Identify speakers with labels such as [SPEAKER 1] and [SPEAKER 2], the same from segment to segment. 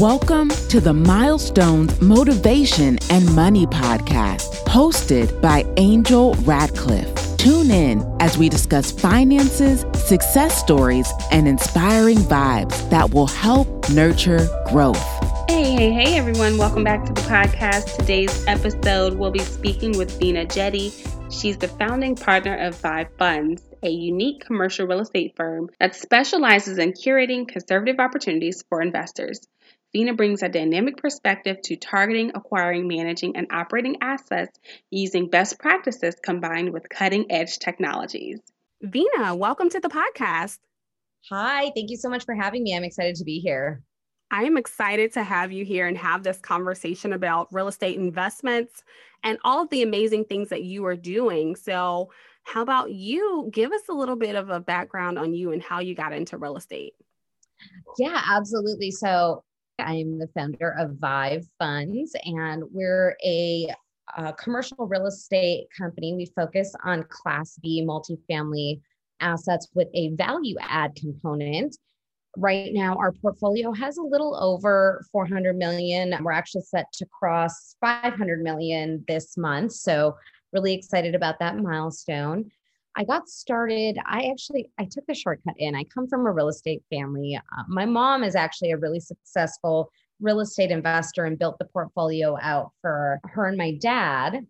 [SPEAKER 1] Welcome to the Milestones Motivation and Money Podcast, hosted by Angel Radcliffe. Tune in as we discuss finances, success stories, and inspiring vibes that will help nurture growth.
[SPEAKER 2] Hey, hey, hey, everyone. Welcome back to the podcast. Today's episode, we'll be speaking with Veena Jetti. She's the founding partner of Vive Funds, a unique commercial real estate firm that specializes in curating conservative opportunities for investors. Veena brings a dynamic perspective to targeting, acquiring, managing, and operating assets using best practices combined with cutting edge technologies. Veena, welcome to the podcast.
[SPEAKER 3] Hi, thank you so much for having me. I'm excited to be here.
[SPEAKER 2] I am excited to have you here and have this conversation about real estate investments and all of the amazing things that you are doing. So, how about you give us a little bit of a background on you and how you got into real estate?
[SPEAKER 3] Yeah, absolutely. So, I'm the founder of Vive Funds, and we're a, a commercial real estate company. We focus on Class B multifamily assets with a value add component. Right now, our portfolio has a little over 400 million. We're actually set to cross 500 million this month. So, really excited about that milestone. I got started. I actually I took the shortcut in. I come from a real estate family. Uh, my mom is actually a really successful real estate investor and built the portfolio out for her and my dad.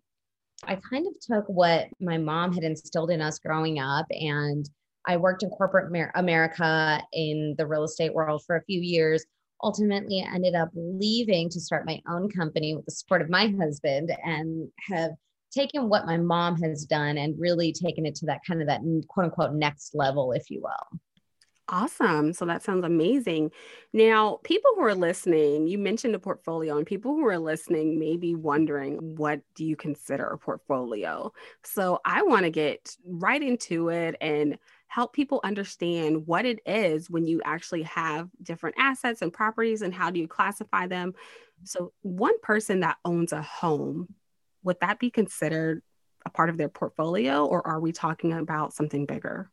[SPEAKER 3] I kind of took what my mom had instilled in us growing up and I worked in corporate America in the real estate world for a few years. Ultimately, ended up leaving to start my own company with the support of my husband and have taken what my mom has done and really taken it to that kind of that quote unquote next level, if you will.
[SPEAKER 2] Awesome. So that sounds amazing. Now, people who are listening, you mentioned a portfolio, and people who are listening may be wondering, what do you consider a portfolio? So I want to get right into it and help people understand what it is when you actually have different assets and properties and how do you classify them. So, one person that owns a home would that be considered a part of their portfolio or are we talking about something bigger?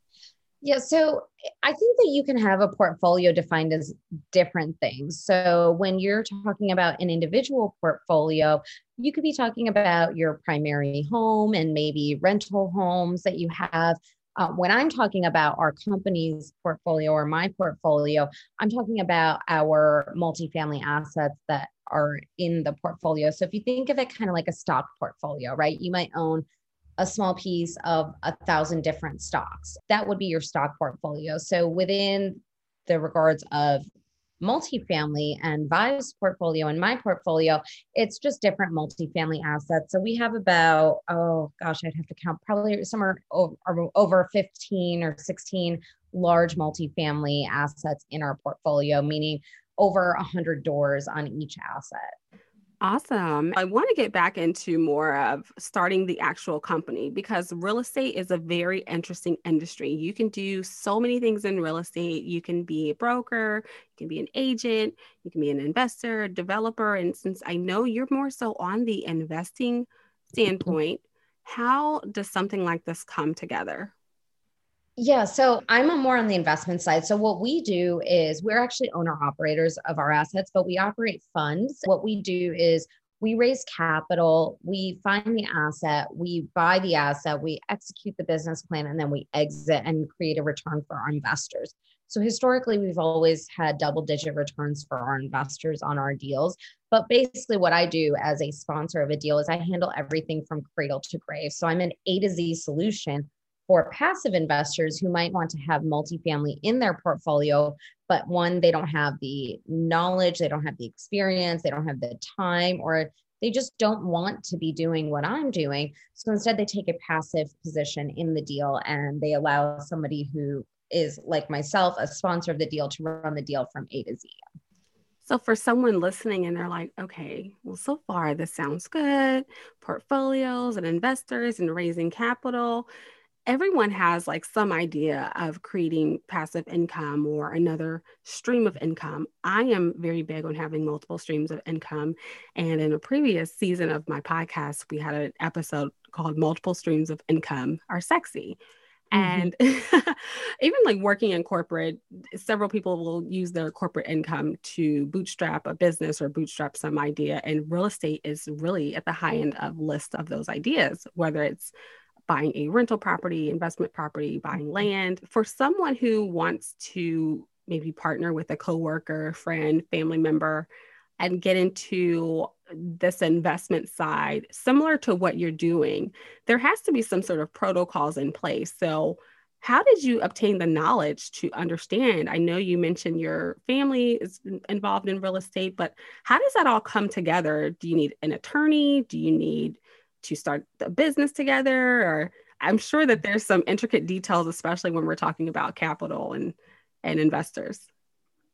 [SPEAKER 3] Yeah, so I think that you can have a portfolio defined as different things. So when you're talking about an individual portfolio, you could be talking about your primary home and maybe rental homes that you have. Uh, when I'm talking about our company's portfolio or my portfolio, I'm talking about our multifamily assets that are in the portfolio. So if you think of it kind of like a stock portfolio, right? You might own a small piece of a thousand different stocks. That would be your stock portfolio. So within the regards of multifamily and Vive's portfolio and my portfolio, it's just different multifamily assets. So we have about, oh gosh, I'd have to count probably somewhere over, over 15 or 16 large multifamily assets in our portfolio, meaning over 100 doors on each asset.
[SPEAKER 2] Awesome. I want to get back into more of starting the actual company because real estate is a very interesting industry. You can do so many things in real estate. You can be a broker, you can be an agent, you can be an investor, a developer. And since I know you're more so on the investing mm-hmm. standpoint, how does something like this come together?
[SPEAKER 3] Yeah, so I'm more on the investment side. So what we do is we're actually owner operators of our assets, but we operate funds. What we do is we raise capital, we find the asset, we buy the asset, we execute the business plan, and then we exit and create a return for our investors. So historically, we've always had double digit returns for our investors on our deals. But basically, what I do as a sponsor of a deal is I handle everything from cradle to grave. So I'm an A to Z solution for passive investors who might want to have multifamily in their portfolio, but one, they don't have the knowledge, they don't have the experience, they don't have the time, or they just don't want to be doing what I'm doing. So instead, they take a passive position in the deal and they allow somebody who is like myself, a sponsor of the deal, to run the deal from A to Z.
[SPEAKER 2] So, for someone listening and they're like, okay, well, so far this sounds good portfolios and investors and raising capital everyone has like some idea of creating passive income or another stream of income. I am very big on having multiple streams of income. And in a previous season of my podcast, we had an episode called Multiple Streams of Income Are Sexy. And mm-hmm. even like working in corporate, several people will use their corporate income to bootstrap a business or bootstrap some idea. And real estate is really at the high end of list of those ideas, whether it's buying a rental property, investment property, buying mm-hmm. land. For someone who wants to maybe partner with a coworker, friend, family member, and get into this investment side, similar to what you're doing, there has to be some sort of protocols in place. So, how did you obtain the knowledge to understand? I know you mentioned your family is involved in real estate, but how does that all come together? Do you need an attorney? Do you need to start the business together? Or I'm sure that there's some intricate details, especially when we're talking about capital and, and investors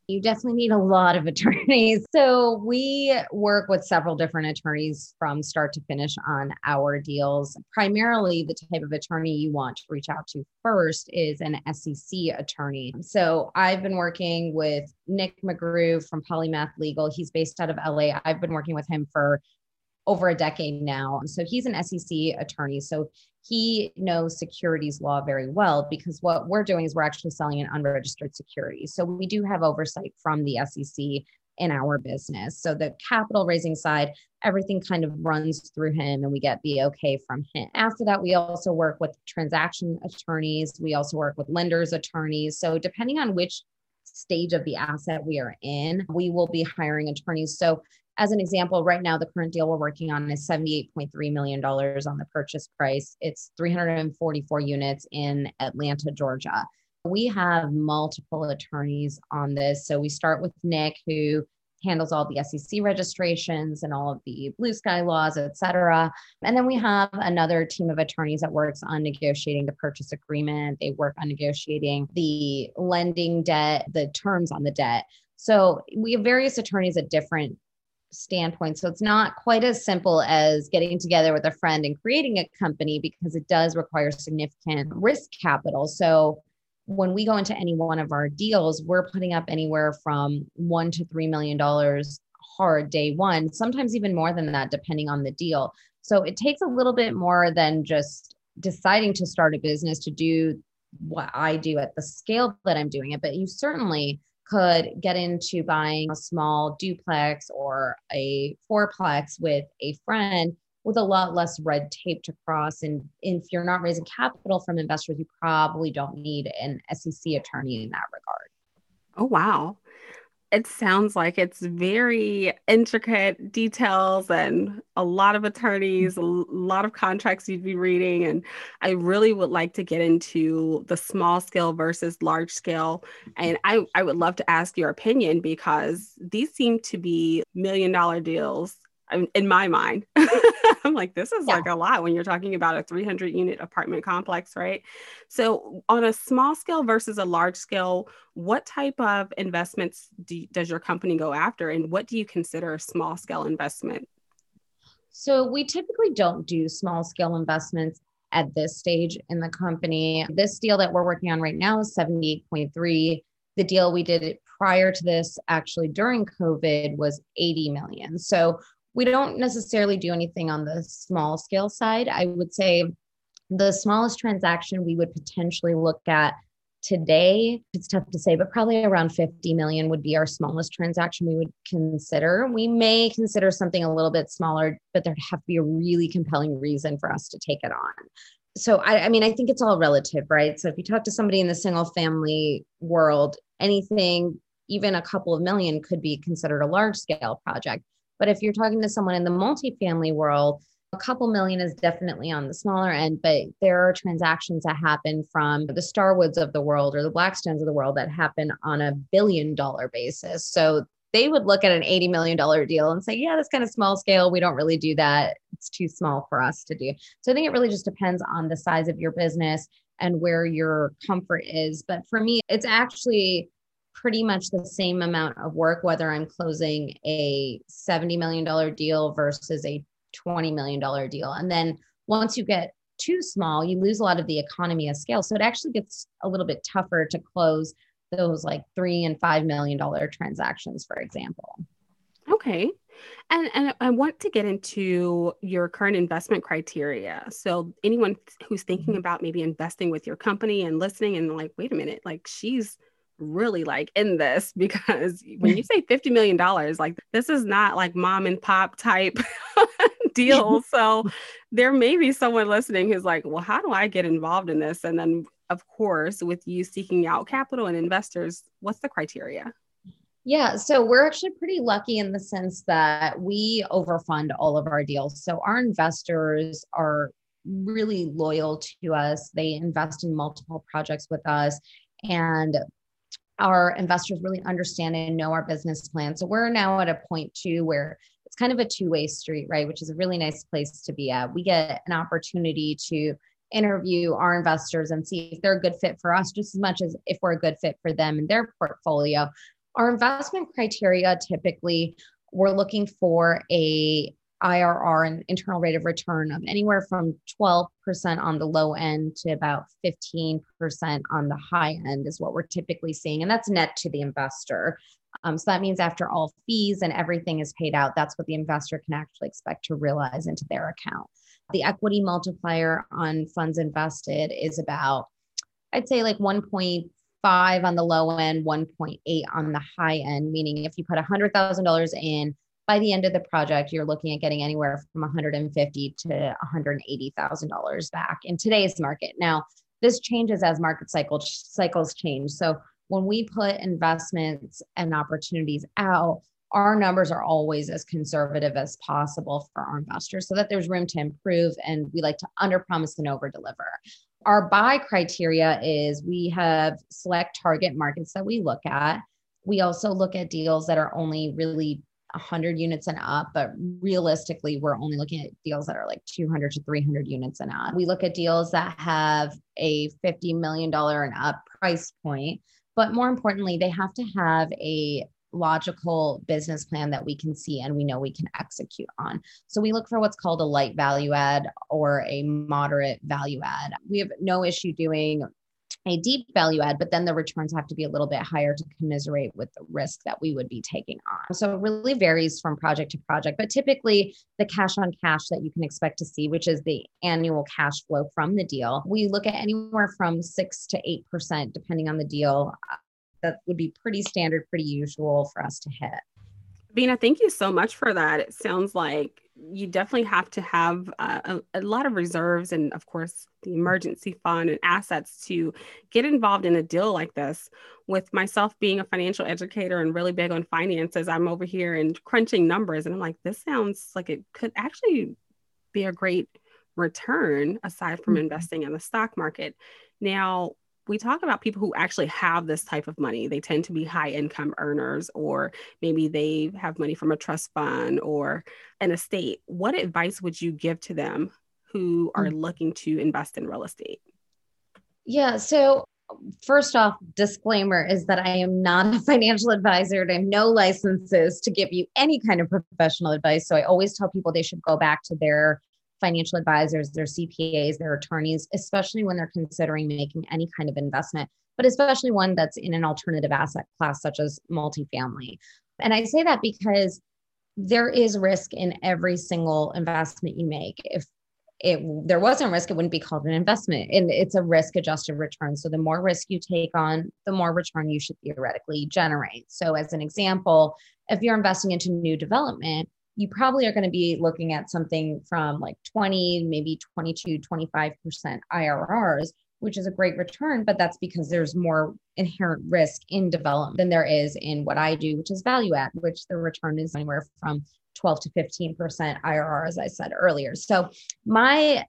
[SPEAKER 3] you definitely need a lot of attorneys. So we work with several different attorneys from start to finish on our deals. Primarily, the type of attorney you want to reach out to first is an SEC attorney. So I've been working with Nick McGrew from Polymath Legal. He's based out of LA. I've been working with him for over a decade now. So he's an SEC attorney. So he knows securities law very well because what we're doing is we're actually selling an unregistered security. So we do have oversight from the SEC in our business. So the capital raising side, everything kind of runs through him and we get the okay from him. After that, we also work with transaction attorneys. We also work with lenders attorneys. So depending on which stage of the asset we are in, we will be hiring attorneys. So as an example, right now, the current deal we're working on is $78.3 million on the purchase price. It's 344 units in Atlanta, Georgia. We have multiple attorneys on this. So we start with Nick, who handles all the SEC registrations and all of the blue sky laws, et cetera. And then we have another team of attorneys that works on negotiating the purchase agreement. They work on negotiating the lending debt, the terms on the debt. So we have various attorneys at different standpoint. So it's not quite as simple as getting together with a friend and creating a company because it does require significant risk capital. So when we go into any one of our deals, we're putting up anywhere from one to three million dollars hard day one, sometimes even more than that, depending on the deal. So it takes a little bit more than just deciding to start a business to do what I do at the scale that I'm doing it. But you certainly could get into buying a small duplex or a fourplex with a friend with a lot less red tape to cross. And if you're not raising capital from investors, you probably don't need an SEC attorney in that regard.
[SPEAKER 2] Oh, wow it sounds like it's very intricate details and a lot of attorneys, a lot of contracts you'd be reading. And I really would like to get into the small scale versus large scale. And I, I would love to ask your opinion because these seem to be million dollar deals in my mind. I'm like, this is yeah. like a lot when you're talking about a 300 unit apartment complex, right? So, on a small scale versus a large scale, what type of investments do, does your company go after, and what do you consider a small scale investment?
[SPEAKER 3] So, we typically don't do small scale investments at this stage in the company. This deal that we're working on right now is 78.3. The deal we did prior to this, actually during COVID, was 80 million. So we don't necessarily do anything on the small scale side. I would say the smallest transaction we would potentially look at today it's tough to say but probably around 50 million would be our smallest transaction we would consider. We may consider something a little bit smaller but there'd have to be a really compelling reason for us to take it on. So I, I mean i think it's all relative right? So if you talk to somebody in the single family world anything even a couple of million could be considered a large scale project but if you're talking to someone in the multifamily world, a couple million is definitely on the smaller end, but there are transactions that happen from the Starwoods of the world or the Blackstones of the world that happen on a billion dollar basis. So they would look at an $80 million deal and say, yeah, that's kind of small scale. We don't really do that. It's too small for us to do. So I think it really just depends on the size of your business and where your comfort is. But for me, it's actually pretty much the same amount of work, whether I'm closing a $70 million deal versus a $20 million deal. And then once you get too small, you lose a lot of the economy of scale. So it actually gets a little bit tougher to close those like three and five million dollar transactions, for example.
[SPEAKER 2] Okay. And, and I want to get into your current investment criteria. So, anyone who's thinking mm-hmm. about maybe investing with your company and listening and like, wait a minute, like she's really like in this because when you say $50 million, like this is not like mom and pop type deal. So, there may be someone listening who's like, well, how do I get involved in this? And then, of course, with you seeking out capital and investors, what's the criteria?
[SPEAKER 3] Yeah, so we're actually pretty lucky in the sense that we overfund all of our deals. So our investors are really loyal to us. They invest in multiple projects with us and our investors really understand and know our business plan. So we're now at a point too where it's kind of a two-way street, right? Which is a really nice place to be at. We get an opportunity to interview our investors and see if they're a good fit for us just as much as if we're a good fit for them and their portfolio. Our investment criteria typically we're looking for a IRR and internal rate of return of anywhere from 12% on the low end to about 15% on the high end is what we're typically seeing. And that's net to the investor. Um, so that means after all fees and everything is paid out, that's what the investor can actually expect to realize into their account. The equity multiplier on funds invested is about, I'd say like 1.5 on the low end, 1.8 on the high end, meaning if you put $100,000 in, by the end of the project, you're looking at getting anywhere from 150 to 180,000 dollars back in today's market. Now, this changes as market cycles cycles change. So when we put investments and opportunities out, our numbers are always as conservative as possible for our investors so that there's room to improve and we like to under promise and over deliver our buy criteria is we have select target markets that we look at. We also look at deals that are only really 100 units and up, but realistically, we're only looking at deals that are like 200 to 300 units and up. We look at deals that have a $50 million and up price point, but more importantly, they have to have a logical business plan that we can see and we know we can execute on. So we look for what's called a light value add or a moderate value add. We have no issue doing a deep value add, but then the returns have to be a little bit higher to commiserate with the risk that we would be taking on. So it really varies from project to project, but typically the cash on cash that you can expect to see, which is the annual cash flow from the deal, we look at anywhere from six to 8%, depending on the deal that would be pretty standard, pretty usual for us to hit.
[SPEAKER 2] Veena, thank you so much for that. It sounds like you definitely have to have a, a, lot of reserves and, of course, the emergency fund and assets to get involved in a deal like this. With myself being a financial educator and really big on finances, I'm over here and crunching numbers, and I'm like, this sounds like it could actually be a great return aside from mm-hmm. investing in the stock market. Now, we talk about people who actually have this type of money. They tend to be high income earners, or maybe they have money from a trust fund or an estate. What advice would you give to them who are mm. looking to invest in real estate?
[SPEAKER 3] Yeah. So, first off, disclaimer is that I am not a financial advisor and I have no licenses to give you any kind of professional advice. So, I always tell people they should go back to their financial advisors, their CPAs, their attorneys, especially when they're considering making any kind of investment, but especially one that's in an alternative asset class such as multifamily. And I say that because there is risk in every single investment you make. If it there wasn't risk, it wouldn't be called an investment. And it's a risk adjusted return. So the more risk you take on, the more return you should theoretically generate. So as an example, if you're investing into new development, you probably are going to be looking at something from like 20, maybe 22, 25% IRRs, which is a great return, but that's because there's more inherent risk in development than there is in what I do, which is value add, which the return is anywhere from 12 to 15% IRR, as I said earlier. So, my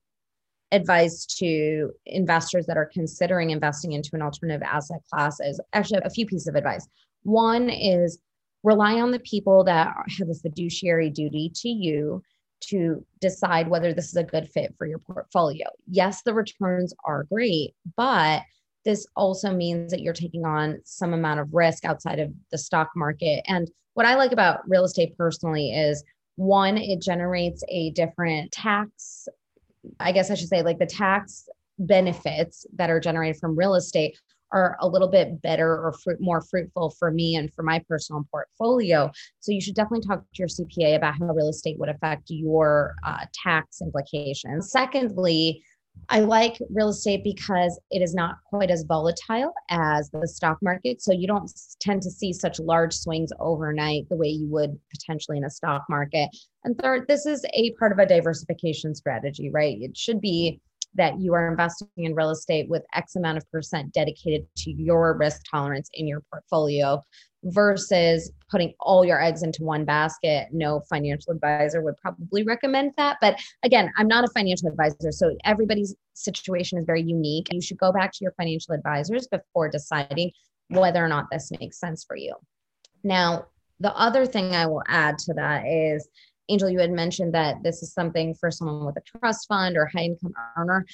[SPEAKER 3] advice to investors that are considering investing into an alternative asset class is actually a few pieces of advice. One is rely on the people that have a fiduciary duty to you to decide whether this is a good fit for your portfolio. Yes, the returns are great, but this also means that you're taking on some amount of risk outside of the stock market. And what I like about real estate personally is one, it generates a different tax, I guess I should say, like the tax benefits that are generated from real estate are a little bit better or fruit, more fruitful for me and for my personal portfolio. So you should definitely talk to your CPA about how real estate would affect your uh, tax implications. Secondly, I like real estate because it is not quite as volatile as the stock market. So you don't tend to see such large swings overnight the way you would potentially in a stock market. And third, this is a part of a diversification strategy, right? It should be that you are investing in real estate with X amount of percent dedicated to your risk tolerance in your portfolio versus putting all your eggs into one basket. No financial advisor would probably recommend that. But again, I'm not a financial advisor. So everybody's situation is very unique. You should go back to your financial advisors before deciding whether or not this makes sense for you. Now, the other thing I will add to that is Angel, you had mentioned that this is something for someone with a trust fund or high income earner.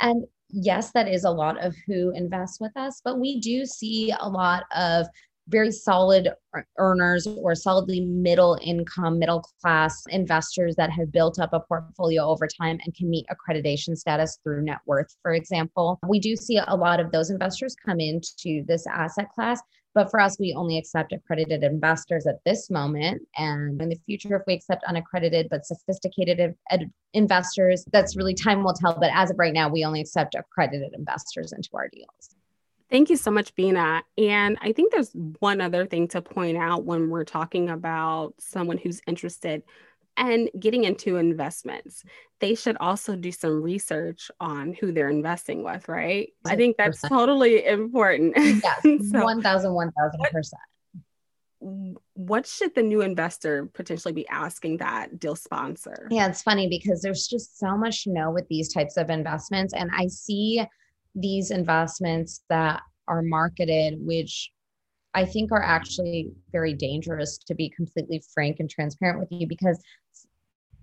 [SPEAKER 3] And yes, that is a lot of who invests with us, but we do see a lot of very solid earners or solidly middle income, middle class investors that have built up a portfolio over time and can meet accreditation status through net worth, for example. We do see a lot of those investors come into this asset class. But for us, we only accept accredited investors at this moment. And in the future, if we accept unaccredited but sophisticated ed- investors, that's really time will tell. But as of right now, we only accept accredited investors into our deals.
[SPEAKER 2] Thank you so much, Veena. And I think there's one other thing to point out when we're talking about someone who's interested and getting into investments. They should also do some research on who they're investing with, right? I think that's totally important.
[SPEAKER 3] Yes, so 1000, 1000%.
[SPEAKER 2] What should the new investor potentially be asking that deal sponsor?
[SPEAKER 3] Yeah, it's funny because there's just so much to know with these types of investments. And I see these investments that are marketed, which I think are actually very dangerous to be completely frank and transparent with you because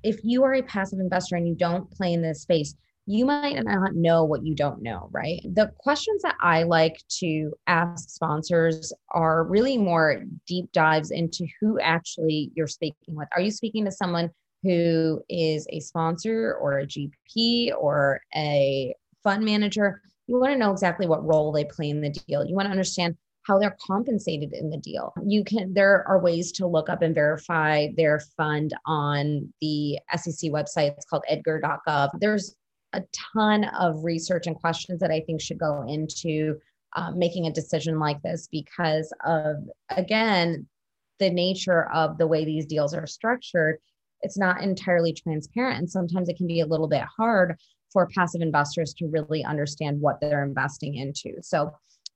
[SPEAKER 3] if you are a passive investor and you don't play in this space, you might not know what you don't know, right? The questions that I like to ask sponsors are really more deep dives into who actually you're speaking with. Are you speaking to someone who is a sponsor or a GP or a fund manager? you want to know exactly what role they play in the deal. You want to understand how they're compensated in the deal. You can there are ways to look up and verify their fund on the SEC website. It's called edgar.gov. There's a ton of research and questions that I think should go into uh, making a decision like this because of again the nature of the way these deals are structured. It's not entirely transparent, and sometimes it can be a little bit hard for passive investors to really understand what they're investing into. So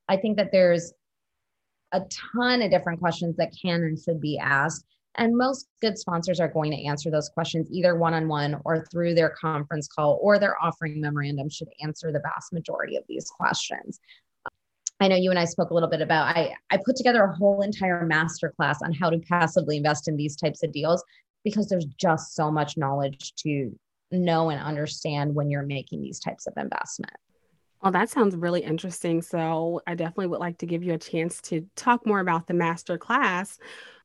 [SPEAKER 3] I think that there's a ton of different questions that can and should be asked. And most good sponsors are going to answer those questions either one on one or through their conference call or their offering memorandum should answer the vast majority of these questions. I know you and I spoke a little bit about I, I put together a whole entire masterclass on how to passively invest in these types of deals because there's just so much knowledge to know and understand when you're making these types of investment.
[SPEAKER 2] Well, that sounds really interesting. So, I definitely would like to give you a chance to talk more about the master class.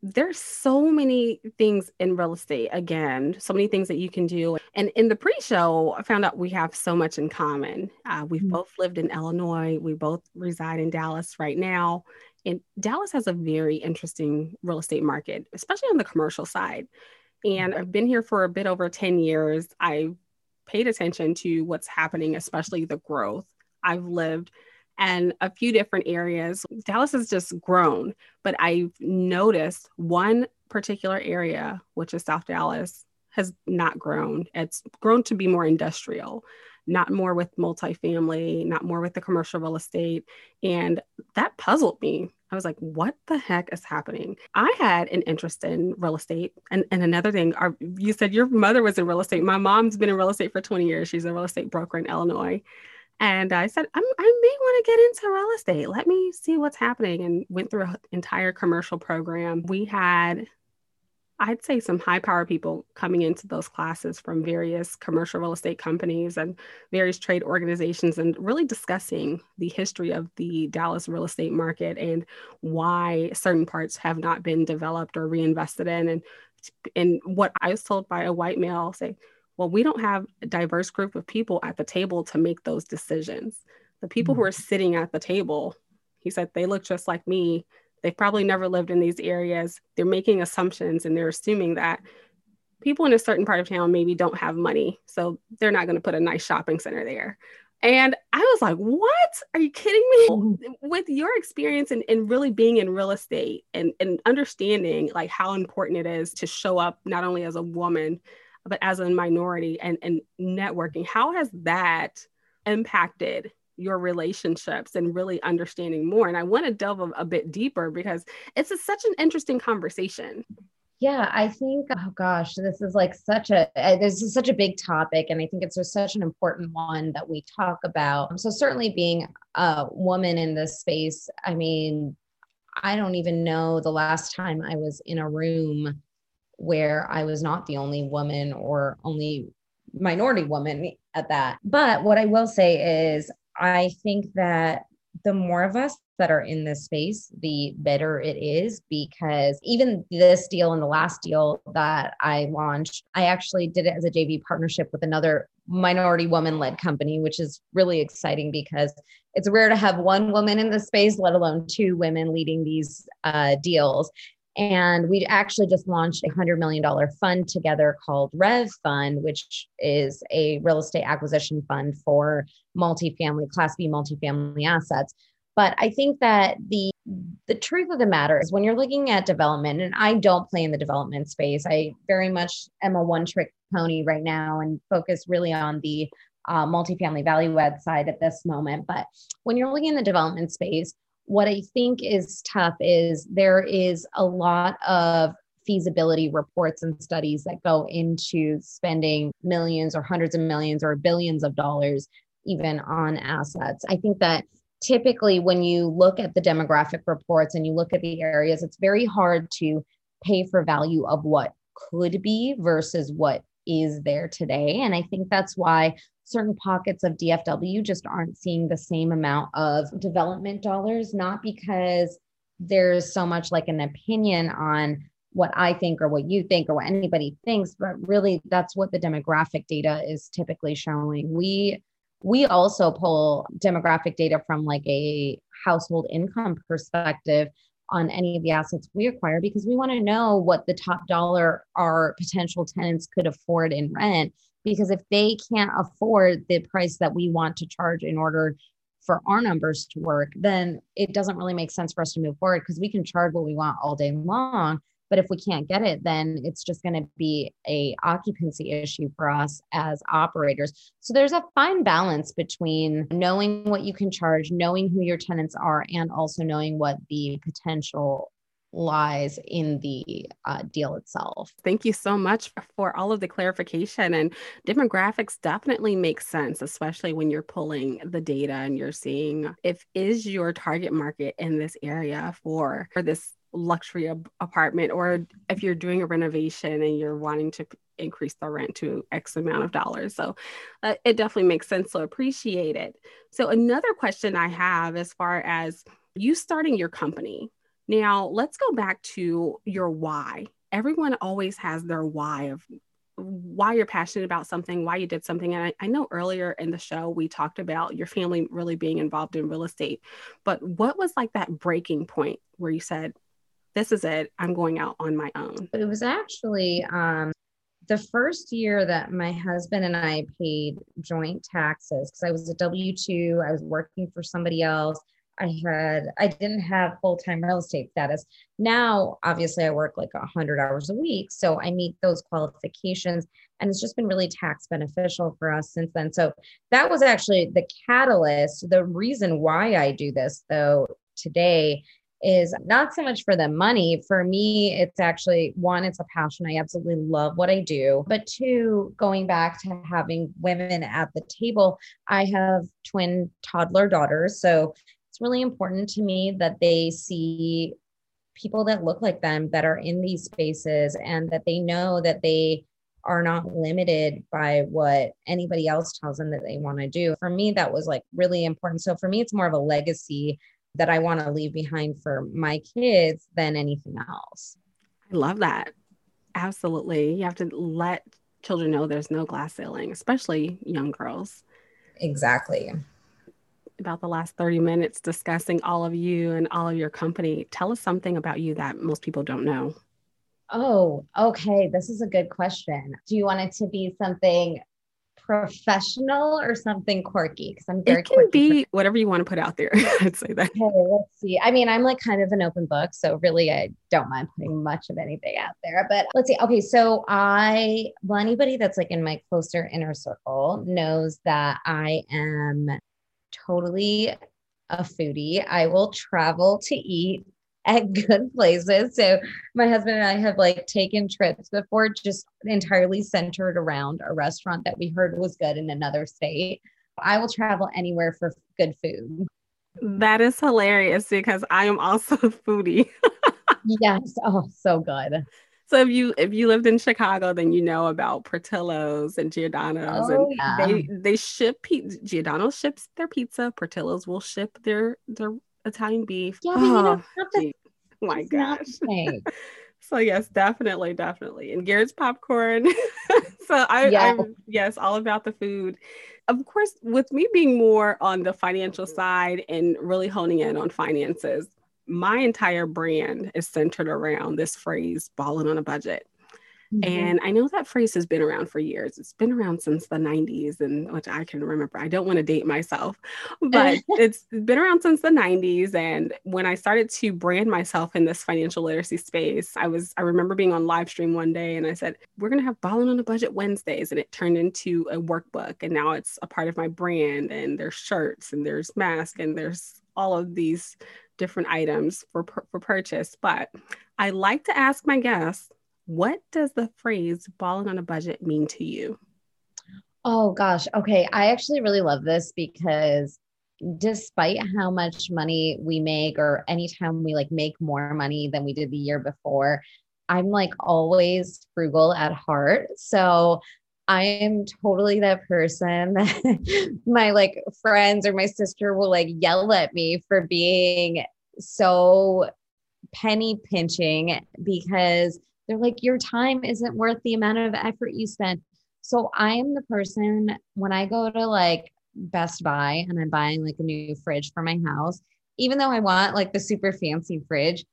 [SPEAKER 2] There's so many things in real estate, again, so many things that you can do. And in the pre show, I found out we have so much in common. Uh, we've mm-hmm. both lived in Illinois, we both reside in Dallas right now. And Dallas has a very interesting real estate market, especially on the commercial side. And I've been here for a bit over 10 years. I paid attention to what's happening, especially the growth. I've lived in a few different areas. Dallas has just grown, but I've noticed one particular area, which is South Dallas, has not grown. It's grown to be more industrial, not more with multifamily, not more with the commercial real estate. And that puzzled me I was like, what the heck is happening? I had an interest in real estate. And, and another thing, our, you said your mother was in real estate. My mom's been in real estate for 20 years. She's a real estate broker in Illinois. And I said, i may want to get into real estate. Let me see what's happening. And went through an entire commercial program. We had I'd say some high power people coming into those classes from various commercial real estate companies and various trade organizations and really discussing the history of the Dallas real estate market and why certain parts have not been developed or reinvested in. And, and what I was told by a white male say, well, we don't have a diverse group of people at the table to make those decisions. The people mm-hmm. who are sitting at the table He said, they look just like me. They've probably never lived in these areas. They're making assumptions and they're assuming that people in a certain part of town maybe don't have money. So they're not going to put a nice shopping center there. And I was like, what? Are you kidding me? Mm-hmm. With your experience and, and really being in real estate and, and understanding like how important it is to show up not only as a woman, but as a minority and, and networking, how has that impacted your relationships and really understanding more? And I want to delve a, a bit deeper because it's a, such an interesting conversation.
[SPEAKER 3] Yeah, I think, oh gosh, this is like such a, this is such a big topic. And I think it's such an important one that we talk about. So, certainly being a woman in this space, I mean, I don't even know the last time I was in a room where I was not the only woman or only minority woman at that. But what I will say is, I think that the more of us that are in this space, the better it is because even this deal and the last deal that I launched, I actually did it as a JV partnership with another minority woman led company, which is really exciting because it's rare to have one woman in the space, let alone two women leading these uh, deals. And we actually just launched a $100 million fund together called Rev Fund, which is a real estate acquisition fund for multifamily, Class B multifamily assets. But I think that the the truth of the matter is when you're looking at development, and I don't play in the development space, I very much am a one trick pony right now and focus really on the uh, multifamily value add side at this moment. But when you're looking in the development space, what I think is tough is there is a lot of feasibility reports and studies that go into spending millions or hundreds of millions or billions of dollars even on assets. I think that typically when you look at the demographic reports and you look at the areas, it's very hard to pay for value of what could be versus what is there today. And I think that's why certain pockets of DFW just aren't seeing the same amount of development dollars, not because there's so much like an opinion on what I think or what you think or what anybody thinks, but really that's what the demographic data is typically showing. We we also pull demographic data from like a household income perspective on any of the assets we acquire because we want to know what the top dollar our potential tenants could afford in rent because if they can't afford the price that we want to charge in order for our numbers to work then it doesn't really make sense for us to move forward because we can charge what we want all day long. But if we can't get it then it's just going to be a occupancy issue for us as operators. So there's a fine balance between knowing what you can charge knowing who your tenants are and also knowing what the potential lies in the uh, deal itself.
[SPEAKER 2] Thank you so much for all of the clarification. And demographics definitely make sense, especially when you're pulling the data and you're seeing if is your target market in this area for, for this luxury ab- apartment or if you're doing a renovation and you're wanting to increase the rent to x amount of dollars so uh, it definitely makes sense so appreciate it so another question i have as far as you starting your company now let's go back to your why everyone always has their why of why you're passionate about something, why you did something. And I, I, know earlier in the show, we talked about your family really being involved in real estate. But what was like that breaking point where you said, this is it. I'm going out on my own.
[SPEAKER 3] It was actually um, the first year that my husband and I paid joint taxes because I was a W 2, I was working for somebody else. I had, I didn't have full time real estate status. Now, obviously, I work like 100 hours a week. So I meet those qualifications. And it's just been really tax beneficial for us since then. So that was actually the catalyst. The reason why I do this, though, today is not so much for the money. For me, it's actually one, it's a passion. I absolutely love what I do. But two, going back to having women at the table, I have twin toddler daughters. So it's really important to me that they see people that look like them that are in these spaces and that they know that they are not limited by what anybody else tells them that they want to do. For me, that was like really important. So for me, it's more of a legacy that I want to leave behind for my kids than anything else.
[SPEAKER 2] I love that. Absolutely. You have to let children know there's no glass ceiling, especially young girls.
[SPEAKER 3] Exactly.
[SPEAKER 2] About the last 30 minutes discussing all of you and all of your company. Tell us something about you that most people don't know.
[SPEAKER 3] Oh, okay. This is a good question. Do you want it to be something professional or something quirky? Because I'm very
[SPEAKER 2] it can be whatever you want to put out there. I'd say that.
[SPEAKER 3] Okay, let's see. I mean, I'm like kind of an open book, so really, I don't mind putting much of anything out there. But let's see. Okay, so I well, anybody that's like in my closer inner circle knows that I am totally a foodie. I will travel to eat at good places. So my husband and I have like taken trips before just entirely centered around a restaurant that we heard was good in another state. I will travel anywhere for good food.
[SPEAKER 2] That is hilarious because I am also a foodie.
[SPEAKER 3] yes. Oh, so good.
[SPEAKER 2] So if you if you lived in Chicago, then you know about Portillo's and Giordano's, oh, and yeah. they they ship. Giordano ships their pizza. Portillo's will ship their their Italian beef.
[SPEAKER 3] Yeah, oh, you know, oh,
[SPEAKER 2] my gosh. so yes, definitely, definitely. And Garrett's popcorn. so I, yeah. I'm yes, all about the food. Of course, with me being more on the financial side and really honing in on finances, my entire brand is centered around this phrase balling on a budget. Mm-hmm. And I know that phrase has been around for years. It's been around since the 90s, and which I can remember. I don't want to date myself, but it's been around since the 90s. And when I started to brand myself in this financial literacy space, I was I remember being on live stream one day and I said, We're gonna have balling on a budget Wednesdays. And it turned into a workbook. And now it's a part of my brand. And there's shirts and there's masks and there's all of these different items for for purchase. But I like to ask my guests what does the phrase balling on a budget mean to you?
[SPEAKER 3] Oh gosh. Okay. I actually really love this because despite how much money we make or anytime we like make more money than we did the year before, I'm like always frugal at heart. So I am totally that person that my like friends or my sister will like yell at me for being so penny pinching because they're like, your time isn't worth the amount of effort you spent. So I am the person when I go to like Best Buy and I'm buying like a new fridge for my house, even though I want like the super fancy fridge,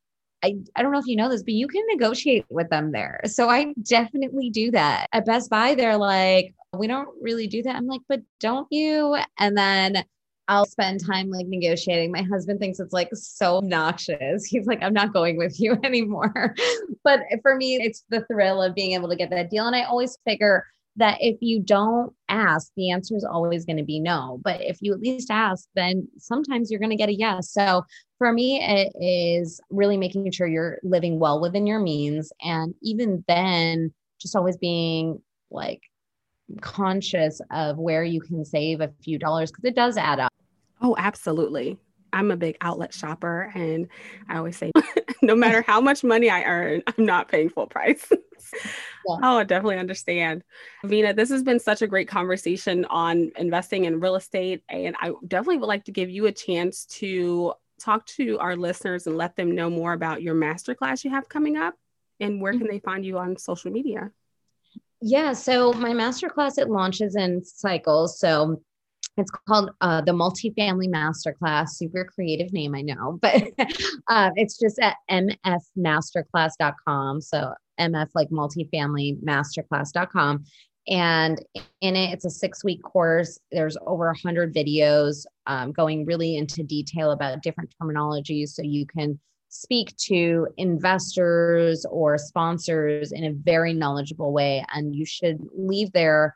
[SPEAKER 3] I, I don't know if you know this, but you can negotiate with them there. So I definitely do that. At Best Buy, they're like, we don't really do that. I'm like, but don't you? And then I'll spend time like negotiating. My husband thinks it's like so obnoxious. He's like, I'm not going with you anymore. but for me, it's the thrill of being able to get that deal. And I always figure that if you don't ask, the answer is always going to be no. But if you at least ask, then sometimes you're going to get a yes. So for me, it is really making sure you're living well within your means. And even then, just always being like, conscious of where you can save a few dollars because it does add up.
[SPEAKER 2] Oh, absolutely. I'm a big outlet shopper, and I always say, no matter how much money I earn, I'm not paying full price. yeah. Oh, I definitely understand. Veena, this has been such a great conversation on investing in real estate, and I definitely would like to give you a chance to talk to our listeners and let them know more about your masterclass you have coming up, and where mm-hmm. can they find you on social media?
[SPEAKER 3] Yeah, so my masterclass it launches in cycles. So it's called uh, the Multifamily Masterclass. Super creative name, I know, but uh, it's just at mfmasterclass.com. So mf like multifamily masterclass.com. And in it, it's a six week course. There's over a hundred videos um, going really into detail about different terminologies, so you can speak to investors or sponsors in a very knowledgeable way. And you should leave there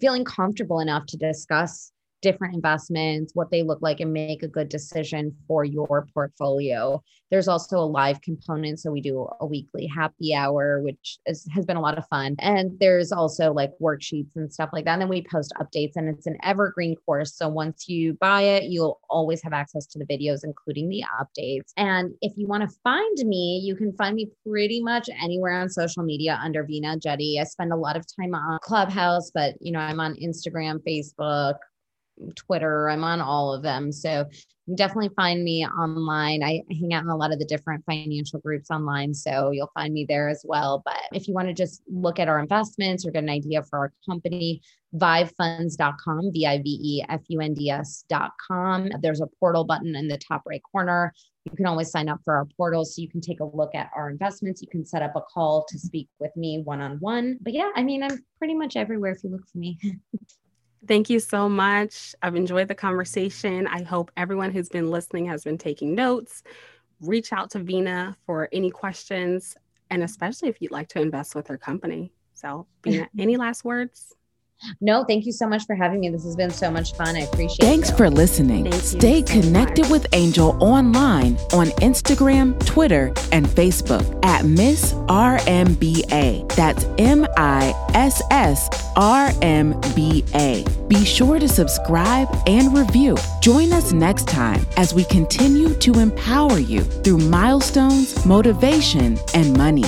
[SPEAKER 3] feeling comfortable enough to discuss different investments, what they look like, and make a good decision for your portfolio. There's also a live component. So we do a weekly happy hour, which is, has been a lot of fun. And there's also like worksheets and stuff like that. And then we post updates, and it's an evergreen course. So once you buy it, you'll always have access to the videos, including the updates. And if you want to find me, you can find me pretty much anywhere on social media under Veena Jetti. I spend a lot of time on Clubhouse, but you know, I'm on Instagram, Facebook, Twitter. I'm on all of them. So you definitely find me online. I hang out in a lot of the different financial groups online. So you'll find me there as well. But if you want to just look at our investments or get an idea for our company, vivefunds.com, V I V E F U N D S.com. There's a portal button in the top right corner. You can always sign up for our portal so you can take a look at our investments. You can set up a call to speak with me one on one. But yeah, I mean, I'm pretty much everywhere if you look for me.
[SPEAKER 2] Thank you so much. I've enjoyed the conversation. I hope everyone who's been listening has been taking notes. Reach out to Veena for any questions, and especially if you'd like to invest with her company. So, Veena, any last words?
[SPEAKER 3] No, thank you so much for having me. This has been so much fun. I appreciate
[SPEAKER 1] it. Thanks for listening. Stay so connected much. with Angel online on Instagram, Twitter, and Facebook at Miss RMBA. That's M I S S R M B A. Be sure to subscribe and review. Join us next time as we continue to empower you through milestones, motivation, and money.